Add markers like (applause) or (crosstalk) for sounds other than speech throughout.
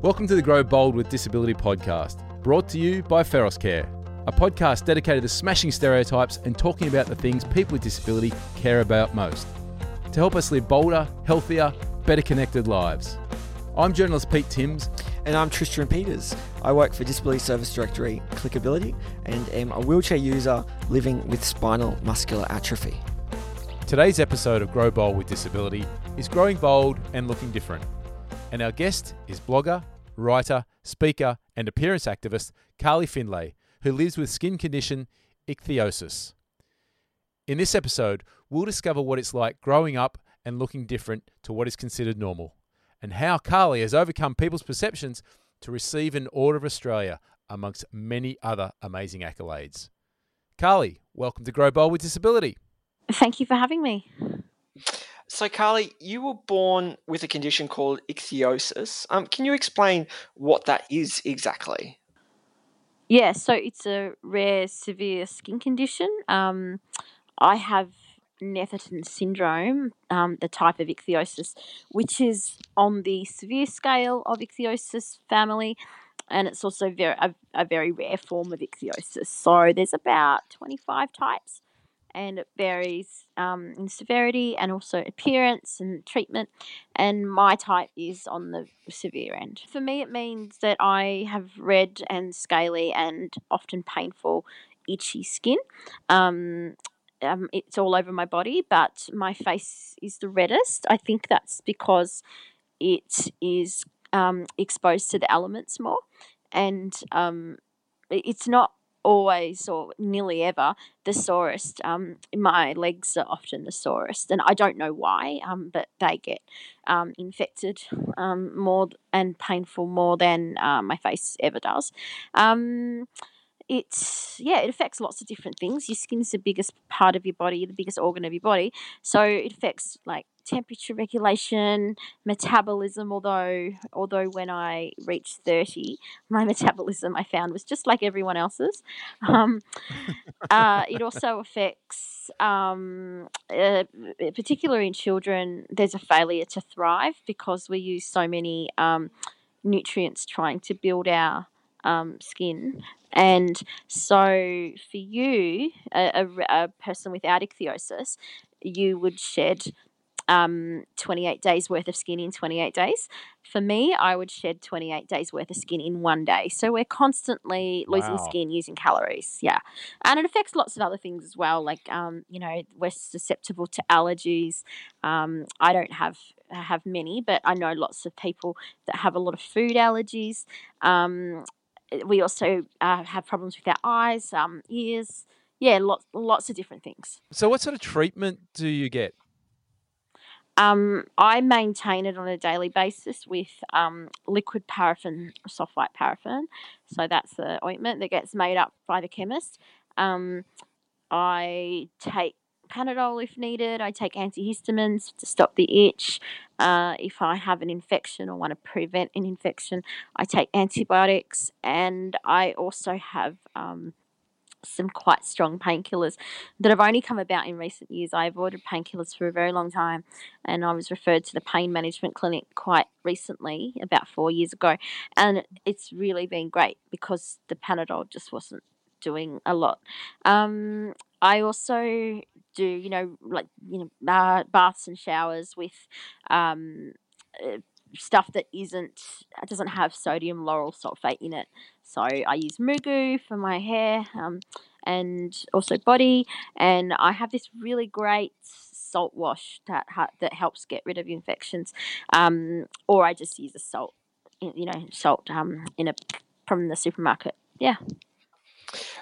Welcome to the Grow Bold with Disability podcast, brought to you by Feros Care, a podcast dedicated to smashing stereotypes and talking about the things people with disability care about most to help us live bolder, healthier, better connected lives. I'm journalist Pete Timms. And I'm Tristan Peters. I work for Disability Service Directory Clickability and am a wheelchair user living with spinal muscular atrophy. Today's episode of Grow Bold with Disability is Growing Bold and Looking Different. And our guest is blogger, writer, speaker, and appearance activist Carly Findlay, who lives with skin condition ichthyosis. In this episode, we'll discover what it's like growing up and looking different to what is considered normal and how Carly has overcome people's perceptions to receive an Order of Australia, amongst many other amazing accolades. Carly, welcome to Grow Bold with Disability. Thank you for having me. So, Carly, you were born with a condition called ichthyosis. Um, can you explain what that is exactly? Yeah, so it's a rare, severe skin condition. Um, I have Netherton syndrome, um, the type of ichthyosis, which is on the severe scale of ichthyosis family, and it's also very a, a very rare form of ichthyosis. So there's about 25 types, and it varies um, in severity and also appearance and treatment. And my type is on the severe end. For me, it means that I have red and scaly and often painful itchy skin. Um, um, it's all over my body, but my face is the reddest. I think that's because it is um, exposed to the elements more, and um, it's not always or nearly ever the sorest. Um, my legs are often the sorest, and I don't know why, um, but they get um, infected um, more and painful more than uh, my face ever does. It's yeah, it affects lots of different things. Your skin is the biggest part of your body, the biggest organ of your body, so it affects like temperature regulation, metabolism. Although although when I reached thirty, my (laughs) metabolism I found was just like everyone else's. Um, (laughs) uh, it also affects, um, uh, particularly in children, there's a failure to thrive because we use so many um, nutrients trying to build our um, skin. And so, for you, a, a, a person without ichthyosis, you would shed um, 28 days worth of skin in 28 days. For me, I would shed 28 days worth of skin in one day. So we're constantly losing Wow. skin using calories. Yeah. And it affects lots of other things as well. Like, um, you know, we're susceptible to allergies. Um, I don't have have many, but I know lots of people that have a lot of food allergies. Um, we also uh, have problems with our eyes, um, ears. Yeah, lots lots of different things. So, what sort of treatment do you get? Um, I maintain it on a daily basis with um, liquid paraffin, soft white paraffin. So that's the ointment that gets made up by the chemist. Um, I take Panadol if needed. I take antihistamines to stop the itch. Uh, if I have an infection or want to prevent an infection, I take antibiotics, and I also have um, some quite strong painkillers that have only come about in recent years. I avoided painkillers for a very long time, and I was referred to the pain management clinic quite recently, about four years ago, and it's really been great because the Panadol just wasn't doing a lot. Um, I also do, you know, like you know, uh, baths and showers with um, uh, stuff that isn't doesn't have sodium lauryl sulfate in it. So I use MooGoo for my hair um, and also body, and I have this really great salt wash that ha- that helps get rid of infections. Um, or I just use a salt, you know, salt um, in a from the supermarket. Yeah.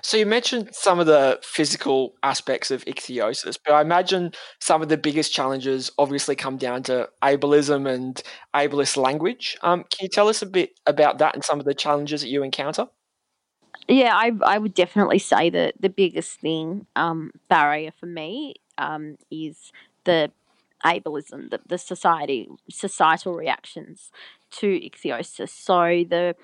So, you mentioned some of the physical aspects of ichthyosis, but I imagine some of the biggest challenges obviously come down to ableism and ableist language. Um, can you tell us a bit about that and some of the challenges that you encounter? Yeah, I I would definitely say that the biggest thing um, barrier for me um, is the ableism, the, the society societal reactions to ichthyosis. So the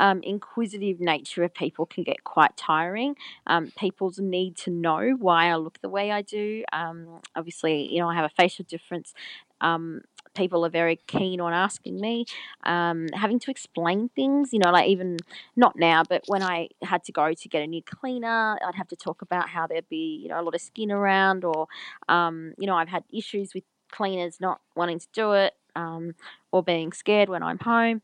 um, inquisitive nature of people can get quite tiring. Um, people's need to know why I look the way I do. Um, obviously, you know, I have a facial difference. Um, people are very keen on asking me, um, having to explain things, you know, like even not now, but when I had to go to get a new cleaner, I'd have to talk about how there'd be, you know, a lot of skin around, or, um, you know, I've had issues with cleaners not wanting to do it. Um, or being scared when I'm home.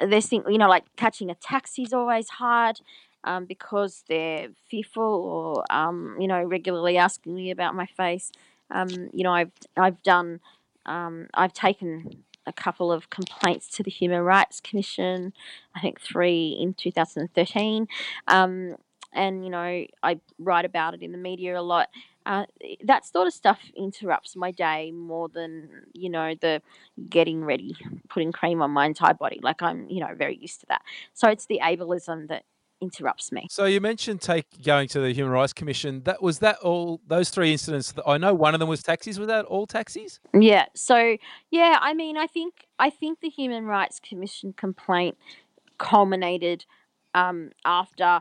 There's things, you know, like catching a taxi is always hard um, because they're fearful or, um, you know, regularly asking me about my face. Um, you know, I've I've done, um, I've taken a couple of complaints to the Human Rights Commission. I think three in 2013, um, and you know, I write about it in the media a lot. Uh, that sort of stuff interrupts my day more than you know the getting ready, putting cream on my entire body. Like I'm, you know, very used to that. So it's the ableism that interrupts me. So you mentioned take going to the Human Rights Commission. That was that all those three incidents. I know one of them was taxis. Was that all taxis? Yeah. So yeah, I mean, I think I think the Human Rights Commission complaint culminated um, after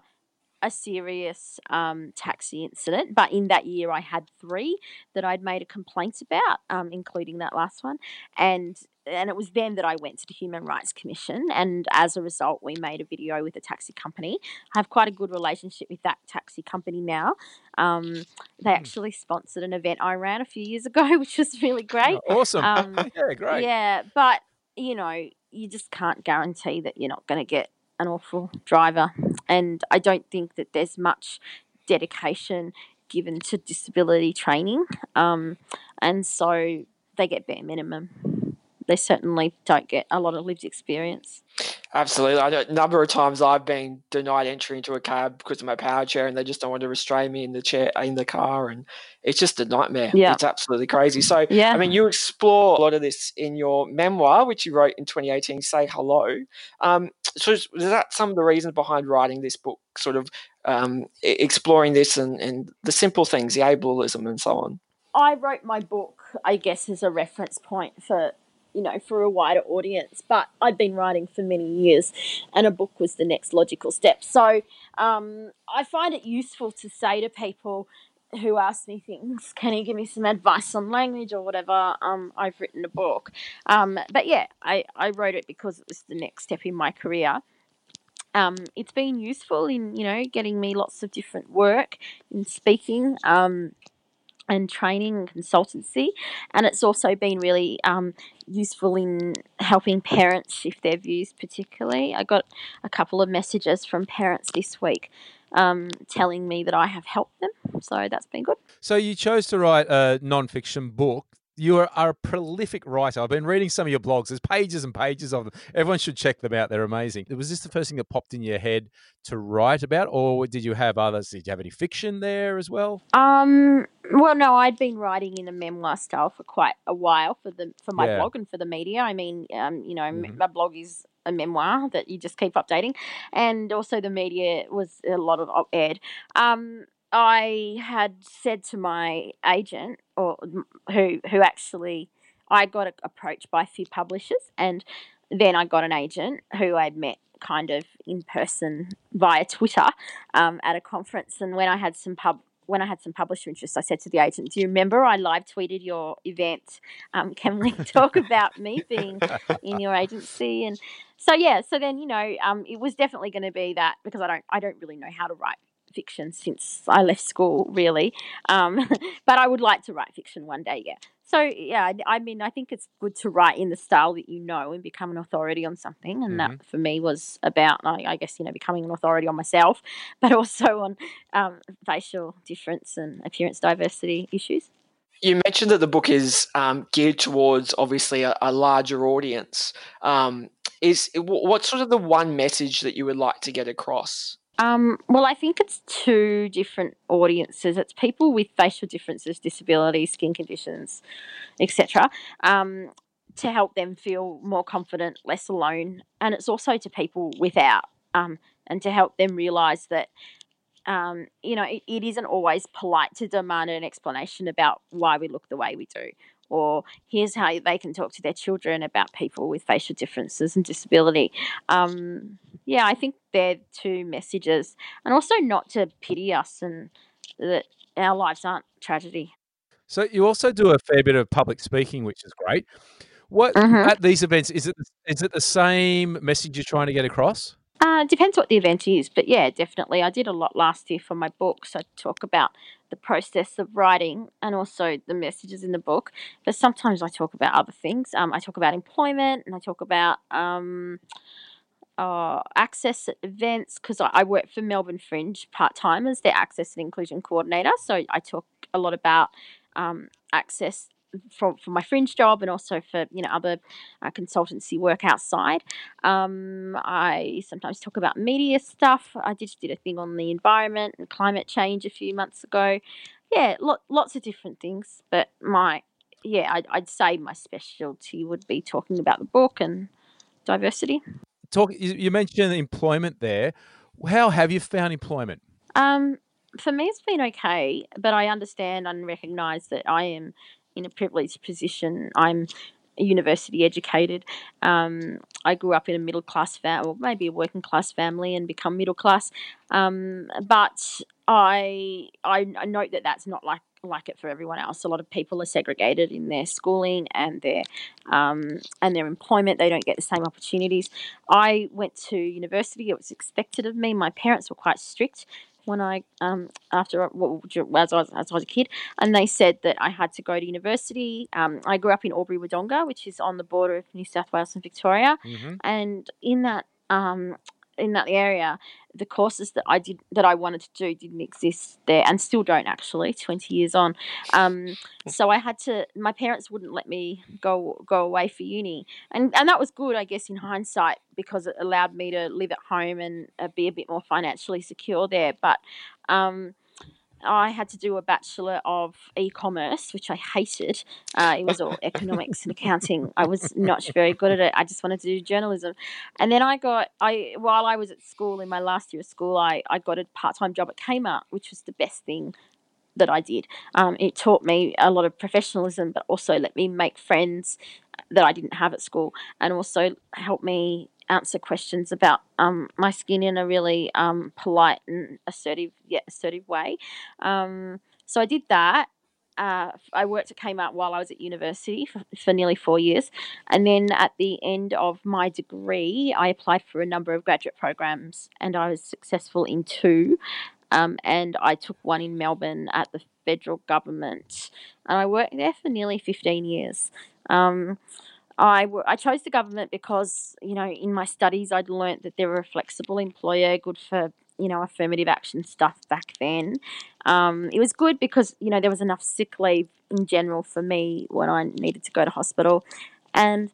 a serious um, taxi incident, but in that year I had three that I'd made a complaint about, um, including that last one, and and it was then that I went to the Human Rights Commission, and as a result, we made a video with a taxi company. I have quite a good relationship with that taxi company now. Um, they Hmm. actually sponsored an event I ran a few years ago, (laughs) which was really great. Oh, awesome. (laughs) Um, yeah, great. Yeah, but you know, you just can't guarantee that you're not going to get an awful driver, and I don't think that there's much dedication given to disability training, um, and so they get bare minimum. They certainly don't get a lot of lived experience. Absolutely. I know a number of times I've been denied entry into a cab because of my power chair and they just don't want to restrain me in the chair in the car and it's just a nightmare. Yeah. It's absolutely crazy. So Yeah. I mean you explore a lot of this in your memoir, which you wrote in 2018, Say Hello. Um, so is is that some of the reasons behind writing this book, sort of um, exploring this and, and the simple things, the ableism and so on? I wrote my book, I guess, as a reference point for you know for a wider audience. But I'd been writing for many years, and a book was the next logical step. So um, I find it useful to say to people who ask me things, (laughs) "Can you give me some advice on language or whatever?" Um, I've written a book, um, but yeah, I I wrote it because it was the next step in my career. Um, it's been useful in you know getting me lots of different work in speaking. Um, and training and consultancy. And it's also been really um, useful in helping parents shift their views, particularly. I got a couple of messages from parents this week um, telling me that I have helped them. So that's been good. So you chose to write a non-fiction book. You are, are a prolific writer. I've been reading some of your blogs. There's pages and pages of them. Everyone should check them out. They're amazing. Was this the first thing that popped in your head to write about, or did you have others? Did you have any fiction there as well? Um, well, no, I'd been writing in a memoir style for quite a while for the for my Yeah. blog and for the media. I mean, um, you know, m Mhm. my blog is a memoir that you just keep updating, and also the media was a lot of op-ed. Um, I had said to my agent, or who who actually, I got approached by a few publishers, and then I got an agent who I'd met kind of in person via Twitter um, at a conference. And when I had some pub when I had some publisher interest, I said to the agent, "Do you remember I live tweeted your event? Um, can we (laughs) talk about me being in your agency?" And so yeah, so then you know, um, it was definitely going to be that because I don't I don't really know how to write fiction since I left school, really. Um, (laughs) but I would like to write fiction one day, yeah. So yeah, I, I mean, I think it's good to write in the style that you know and become an authority on something, and that for me was about, I, I guess, you know, becoming an authority on myself, (laughs) but also on um, facial difference and appearance diversity issues. You mentioned that the book is um, geared towards obviously a, a larger audience. Um, is wh- what's sort of the one message that you would like to get across? Um, well, I think it's two different audiences. It's people with facial differences, disabilities, skin conditions, etc. Um, to help them feel more confident, less alone, and it's also to people without, um, and to help them realise that. Um, you know, it, it isn't always polite to demand an explanation about why we look the way we do, or here's how they can talk to their children about people with facial differences and disability. Um, yeah, I think they're two messages, and also not to pity us and that our lives aren't tragedy. So you also do a fair bit of public speaking, which is great. What Mhm. at these events is it? Is it the same message you're trying to get across? Uh, depends what the event is, but yeah, definitely. I did a lot last year for my books. I talk about the process of writing and also the messages in the book. But sometimes I talk about other things. Um, I talk about employment and I talk about um, uh, access events because I, I work for Melbourne Fringe part time as their access and inclusion coordinator. So I talk a lot about um, access for, for my fringe job and also for you know other uh, consultancy work outside. Um, I sometimes talk about media stuff. I just did a thing on the environment and climate change a few months ago. Yeah, lot, lots of different things. But my yeah, I'd, I'd say my specialty would be talking about the book and diversity. Talk. You, you mentioned employment there. How have you found employment? Um, for me, it's been okay, but I understand and recognise that I am in a privileged position. I'm university educated. Um, I grew up in a middle class family, or maybe a working class family, and become middle class. Um, but I, I note that that's not like like it for everyone else. A lot of people are segregated in their schooling and their um, and their employment. They don't get the same opportunities. I went to university. It was expected of me. My parents were quite strict when I um, after well, as I was as I was a kid, and they said that I had to go to university. Um, I grew up in Albury Wodonga, which is on the border of New South Wales and Victoria, Mm-hmm. and in that um, in that area, the courses that I did that I wanted to do didn't exist there, and still don't actually. Twenty years on, um, so I had to. My parents wouldn't let me go go away for uni, and and that was good, I guess, in hindsight, because it allowed me to live at home and uh, be a bit more financially secure there. But um, I had to do a bachelor of e-commerce, which I hated. Uh, it was all (laughs) economics and accounting. I was not very good at it. I just wanted to do journalism, and then I got I while I was at school in my last year of school, I I got a part-time job at Kmart, which was the best thing that I did. Um, it taught me a lot of professionalism, but also let me make friends that I didn't have at school, and also helped me answer questions about um, my skin in a really um, polite and assertive, yet assertive way. Um, so I did that. Uh, I worked at Kmart while I was at university for, for nearly four years, and then at the end of my degree, I applied for a number of graduate programs, and I was successful in two. Um, and I took one in Melbourne at the federal government, and I worked there for nearly fifteen years. Um, I, w- I chose the government because you know in my studies I'd learnt that they were a flexible employer, good for you know affirmative action stuff back then. Um, it was good because you know there was enough sick leave in general for me when I needed to go to hospital, and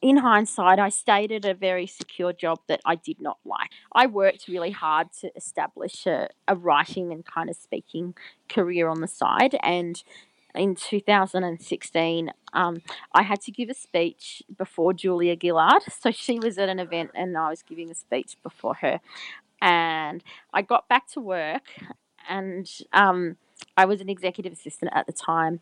in hindsight, I stayed at a very secure job that I did not like. I worked really hard to establish a, a writing and kind of speaking career on the side, and in 2016, um, I had to give a speech before Julia Gillard. (laughs) So she was at an event and I was giving a speech before her. And I got back to work and um, I was an executive assistant at the time.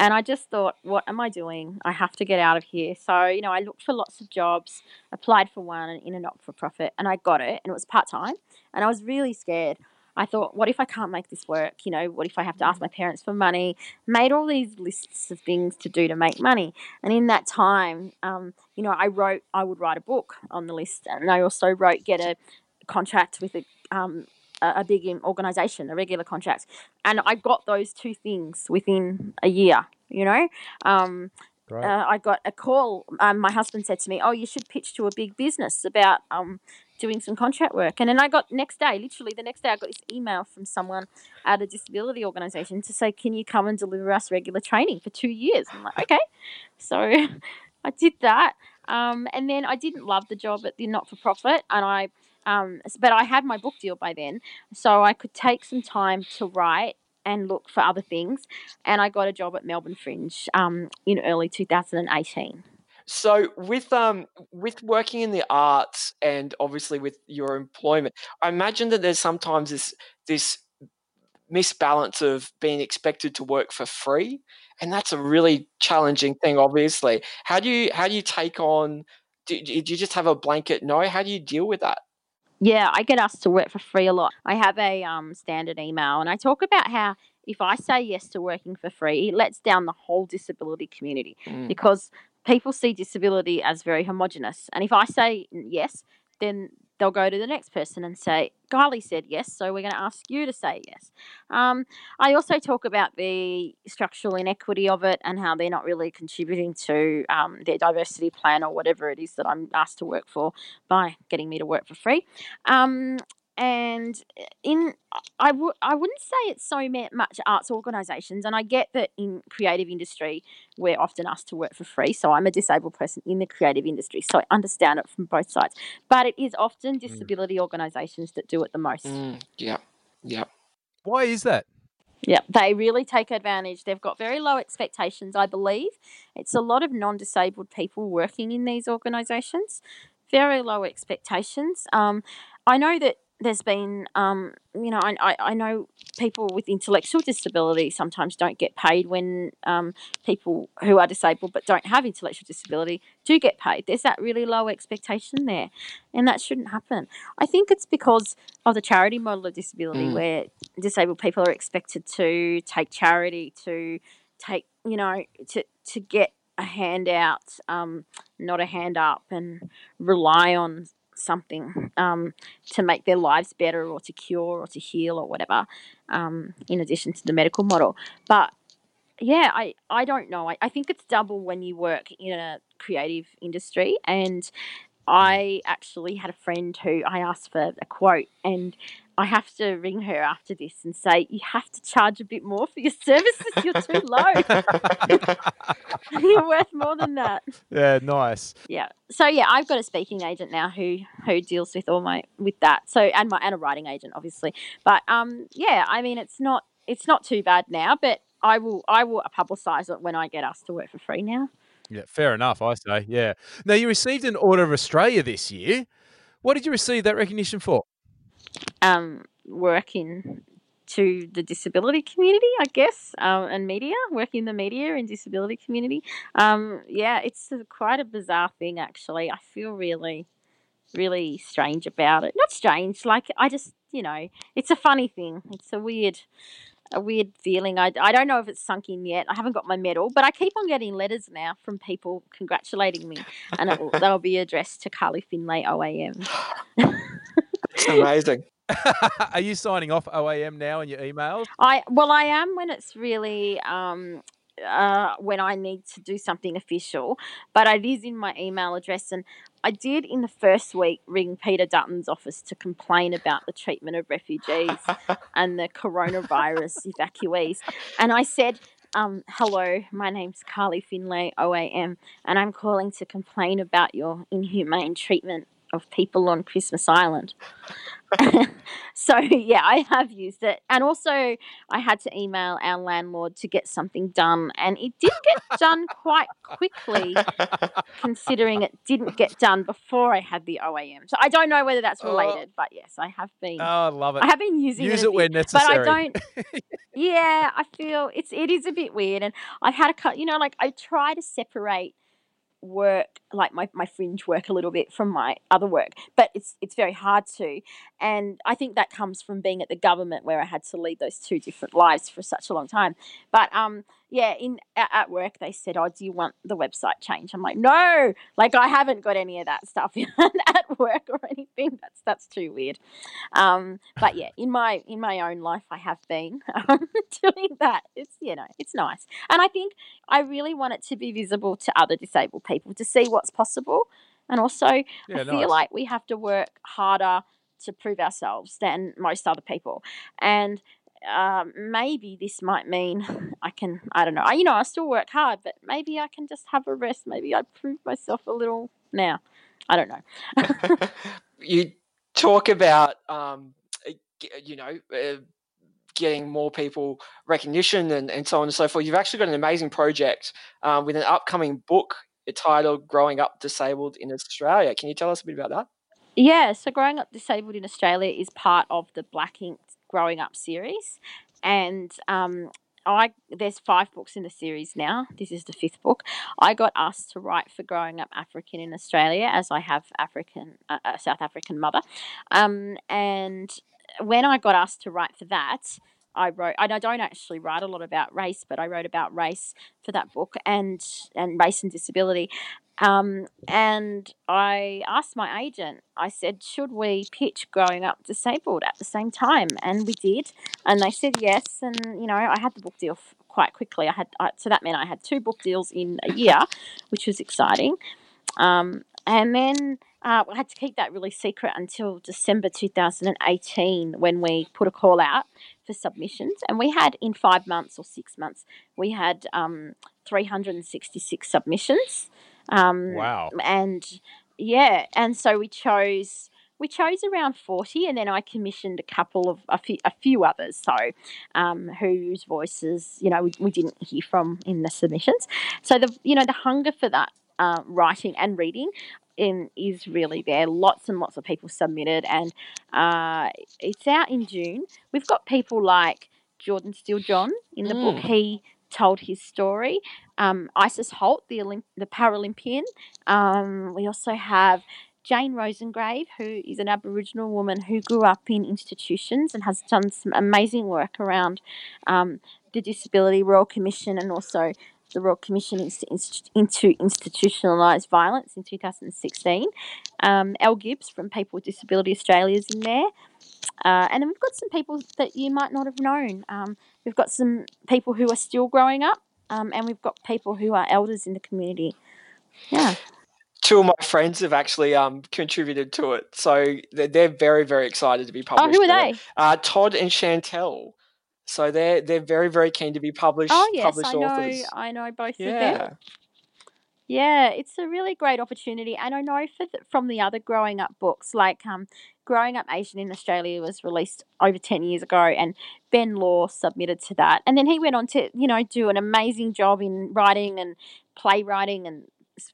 And I just thought, what am I doing? I have to get out of here. So, you know, I looked for lots of jobs, applied for one in a not for profit, and I got it, and it was part time. And I was really scared. I thought, what if I can't make this work? You know, what if I have to ask my parents for money? Made all these lists of things to do to make money. And in that time, um, you know, I wrote, I would write a book on the list. And I also wrote, get a contract with a, um, a big organization, a regular contract. And I got those two things within a year, you know. Um, Great. uh, I got a call. Um, my husband said to me, "Oh, you should pitch to a big business about um, doing some contract work." And then I got next day, literally the next day, I got this email from someone at a disability organisation to say, "Can you come and deliver us regular training for two years?" I'm like, "Okay." So (laughs) I did that, um, and then I didn't love the job at the not-for-profit, and I. Um, but I had my book deal by then, so I could take some time to write and look for other things. And I got a job at Melbourne Fringe um, in early 2018. So with um with working in the arts and obviously with your employment, I imagine that there's sometimes this this misbalance of being expected to work for free, and that's a really challenging thing. Obviously, how do you how do you take on? Do, do you just have a blanket no? How do you deal with that? Yeah, I get asked to work for free a lot. I have a um, standard email and I talk about how if I say yes to working for free, it lets down the whole disability community Mm. because people see disability as very homogenous. And if I say yes, then they'll go to the next person and say, Kylie said yes, so we're going to ask you to say yes. Um, I also talk about the structural inequity of it and how they're not really contributing to um, their diversity plan or whatever it is that I'm asked to work for by getting me to work for free. Um, and in I w- I wouldn't say it's so much arts organisations, and I get that in creative industry we're often asked to work for free. So I'm a disabled person in the creative industry, so I understand it from both sides. But it is often disability organisations that do it the most. Mm. Yeah. Yeah. Why is that? Yeah, they really take advantage. They've got very low expectations, I believe. It's a lot of non disabled people working in these organisations, very low expectations. Um, I know that there's been, um, you know, I, I, know people with intellectual disability sometimes don't get paid when um, people who are disabled but don't have intellectual disability do get paid. There's that really low expectation there, and that shouldn't happen. I think it's because of the charity model of disability Mm. where disabled people are expected to take charity, to take, you know, to, to get a handout, um, not a hand up, and rely on something um, to make their lives better or to cure or to heal or whatever, um, in addition to the medical model. But yeah, I, I don't know. I, I think it's double when you work in a creative industry. And I actually had a friend who I asked for a quote, and I have to ring her after this and say, You have to charge a bit more for your (laughs) services. You're too low. (laughs) You're worth more than that. Yeah, nice. Yeah. So yeah, I've got a speaking agent now who who deals with all my with that. So and my and a writing agent obviously. But um yeah, I mean it's not it's not too bad now, but I will I will publicise it when I get asked to work for free now. Yeah, fair enough, I say. Yeah. Now, you received an Order of Australia this year. What did you receive that recognition for? Um working to the disability community, I guess, um, and media, working in the media and disability community. Um, yeah, it's a, quite a bizarre thing, actually. I feel really, really strange about it. Not strange, like I just, you know, it's a funny thing. It's a weird, a weird feeling. I, I don't know if it's sunk in yet. I haven't got my medal, but I keep on getting letters now from people congratulating me, and it they'll be addressed to Carly Findlay OAM. It's amazing. (laughs) (laughs) Are you signing off OAM now in your emails? I well, I am when it's really um, uh, when I need to do something official, but it is in my email address. And I did in the first week ring Peter Dutton's office to complain about the treatment of refugees (laughs) and the coronavirus evacuees. And I said, um, hello, my name's Carly Findlay, OAM, and I'm calling to complain about your inhumane treatment of people on Christmas Island. (laughs) so yeah, I have used it, and also I had to email our landlord to get something done, and it did get done quite quickly, considering it didn't get done before I had the OAM. So I don't know whether that's Oh. related, but yes, I have been. Oh, I love it. I have been using Use it, it when bit, but. I don't. yeah, I feel it's it is a bit weird, and I've had a cut. You know, like I try to separate work like my, my fringe work a little bit from my other work but it's it's very hard to. And i think that comes from being at the government where i had to lead those two different lives for such a long time. But um yeah in at, work they said oh do you want the website change i'm like no like i haven't got any of that stuff (laughs) at work or anything. That's that's too weird. Um but yeah in my in my own life i have been (laughs) um, doing that. It's you know it's nice. And i think I really want it to be visible to other disabled people to see what's possible. And also, Yeah, I feel like we have to work harder to prove ourselves than most other people. And um, maybe this might mean (laughs) I can, I don't know, I, you know, I still work hard, but maybe I can just have a rest. Maybe I prove myself a little now. I don't know. (laughs) (laughs) you talk about um, uh, you know uh, getting more people recognition and, and so on and so forth you've actually got an amazing project um, with an upcoming book titled growing up disabled in australia can you tell us a bit about that Yeah, so Growing Up Disabled in Australia is part of the Black Inc Growing Up series, and um, I there's five books in the series now. This is the fifth book. I got asked to write for Growing Up African in Australia, as I have African uh, a South African mother, um, and when I got asked to write for that. I wrote, I don't actually write a lot about race, but I wrote about race for that book and and race and disability. Um, and I asked my agent, I said, should we pitch growing up disabled at the same time? And we did. And they said yes. And, you know, I had the book deal quite quickly. I had, I, so that meant I had two book deals in a year, which was exciting. Um, and then uh, I had to keep that really secret until December 2018 when we put a call out for submissions. And we had, in five months or six months, we had um, 366 submissions. Um, Wow. And yeah, and so we chose we chose around 40 and then I commissioned a couple of a few, a few others so um, whose voices you know we, we didn't hear from in the submissions so the you know the hunger for that uh, writing and reading in, is really there lots and lots of people submitted and uh, it's out in June we've got people like Jordan Steele John in the book Mm. he told his story um, Isis Holt the, Olymp- the Paralympian um, we also have Jane Rosengrave, who is an Aboriginal woman who grew up in institutions and has done some amazing work around um, the Disability Royal Commission and also the Royal Commission into, Institutionalised Violence in 2016. Um, El Gibbs from People with Disability Australia is in there. Uh, and then we've got some people that you might not have known. Um, we've got some people who are still growing up, um, and we've got people who are elders in the community. Yeah. Two of my friends have actually um, contributed to it, so they're, they're very, very excited to be published. Oh, who are they? Uh, Todd and Chantel. So they're they're very, very keen to be published. Oh yes, published I know. authors. I know both of them. Yeah. It's a really great opportunity, and I know for the, from the other growing up books, like um, Growing Up Asian in Australia was released over ten years ago, and Ben Law submitted to that, and then he went on to you know do an amazing job in writing and playwriting and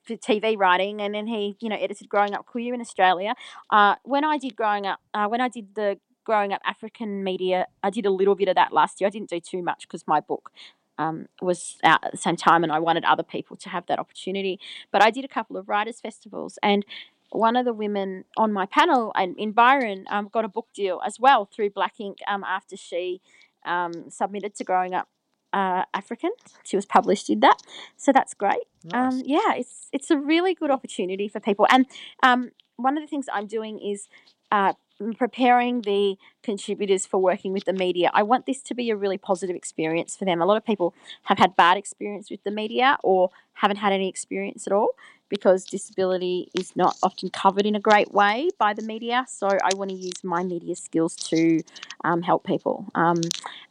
for TV writing, and then he you know edited Growing Up Queer in Australia. Uh, when I did Growing Up, uh, when I did the Growing Up African Media, I did a little bit of that last year. I didn't do too much because my book um, was out at the same time, and I wanted other people to have that opportunity. But I did a couple of writers' festivals, and one of the women on my panel and in Byron um, got a book deal as well through Black Inc um, after she um, submitted to Growing Up uh, African. She was published in that, so that's great. Nice. Um, yeah, it's it's a really good opportunity for people. And um, one of the things I'm doing is uh, preparing the contributors for working with the media. I want this to be a really positive experience for them. A lot of people have had bad experience with the media or haven't had any experience at all because disability is not often covered in a great way by the media. So I want to use my media skills to um, help people um,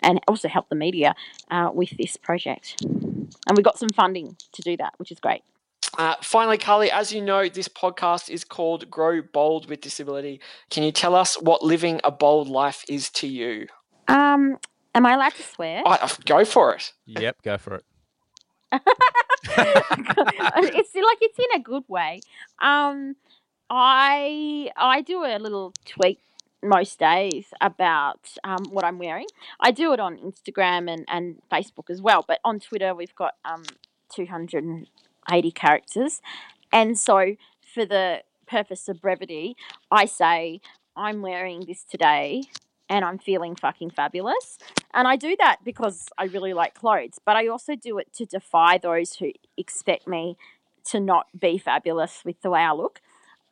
and also help the media uh, with this project. And we got some funding to do that, which is great. Uh, finally, Carly, as you know, this podcast is called Grow Bold with Disability. Can you tell us what living a bold life is to you? Um, am I allowed to swear? Oh, go for it. Yep, go for it. (laughs) it's like it's in a good way. Um, I I do a little tweet most days about um, what I'm wearing. I do it on Instagram and, and Facebook as well, but on Twitter we've got um, 280 characters, and so for the purpose of brevity, I say I'm wearing this today. And I'm feeling fucking fabulous. And I do that because I really like clothes, but I also do it to defy those who expect me to not be fabulous with the way I look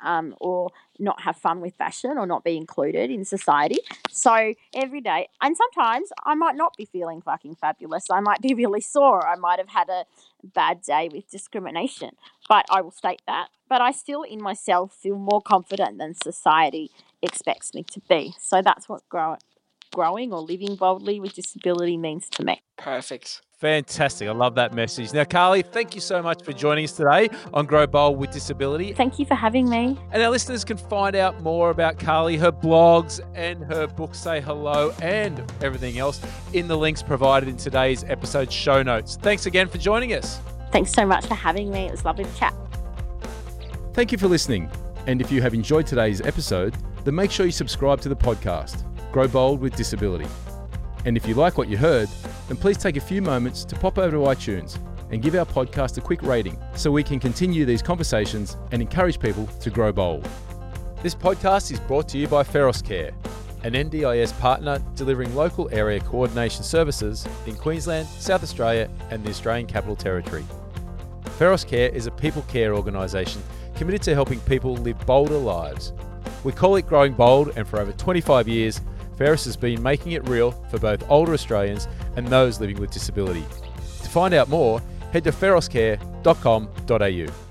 um, or not have fun with fashion or not be included in society. So every day, and sometimes I might not be feeling fucking fabulous. I might be (laughs) really sore. I might have had a bad day with discrimination, but I will state that. But I still, in myself, feel more confident than society expects me to be. So that's what grow- growing or living boldly with disability means to me. Perfect. Fantastic. I love that message. Now, Carly, thank you so much for joining us today on Grow Bold with Disability. Thank you for having me. And our listeners can find out more about Carly, her blogs, and her book, Say Hello, and everything else in the links provided in today's episode show notes. Thanks again for joining us. Thanks so much for having me. It was lovely to chat. Thank you for listening. And if you have enjoyed today's episode, then make sure you subscribe to the podcast, Grow Bold with Disability. And if you like what you heard, then please take a few moments to pop over to iTunes and give our podcast a quick rating so we can continue these conversations and encourage people to grow bold. This podcast is brought to you by Feros Care. an NDIS partner delivering local area coordination services in Queensland, South Australia, and the Australian Capital Territory. Feros Care is a people care organisation committed to helping people live bolder lives. We call it Growing Bold, and for over 25 years, Feros has been making it real for both older Australians and those living with disability. To find out more, head to feroscare.com.au.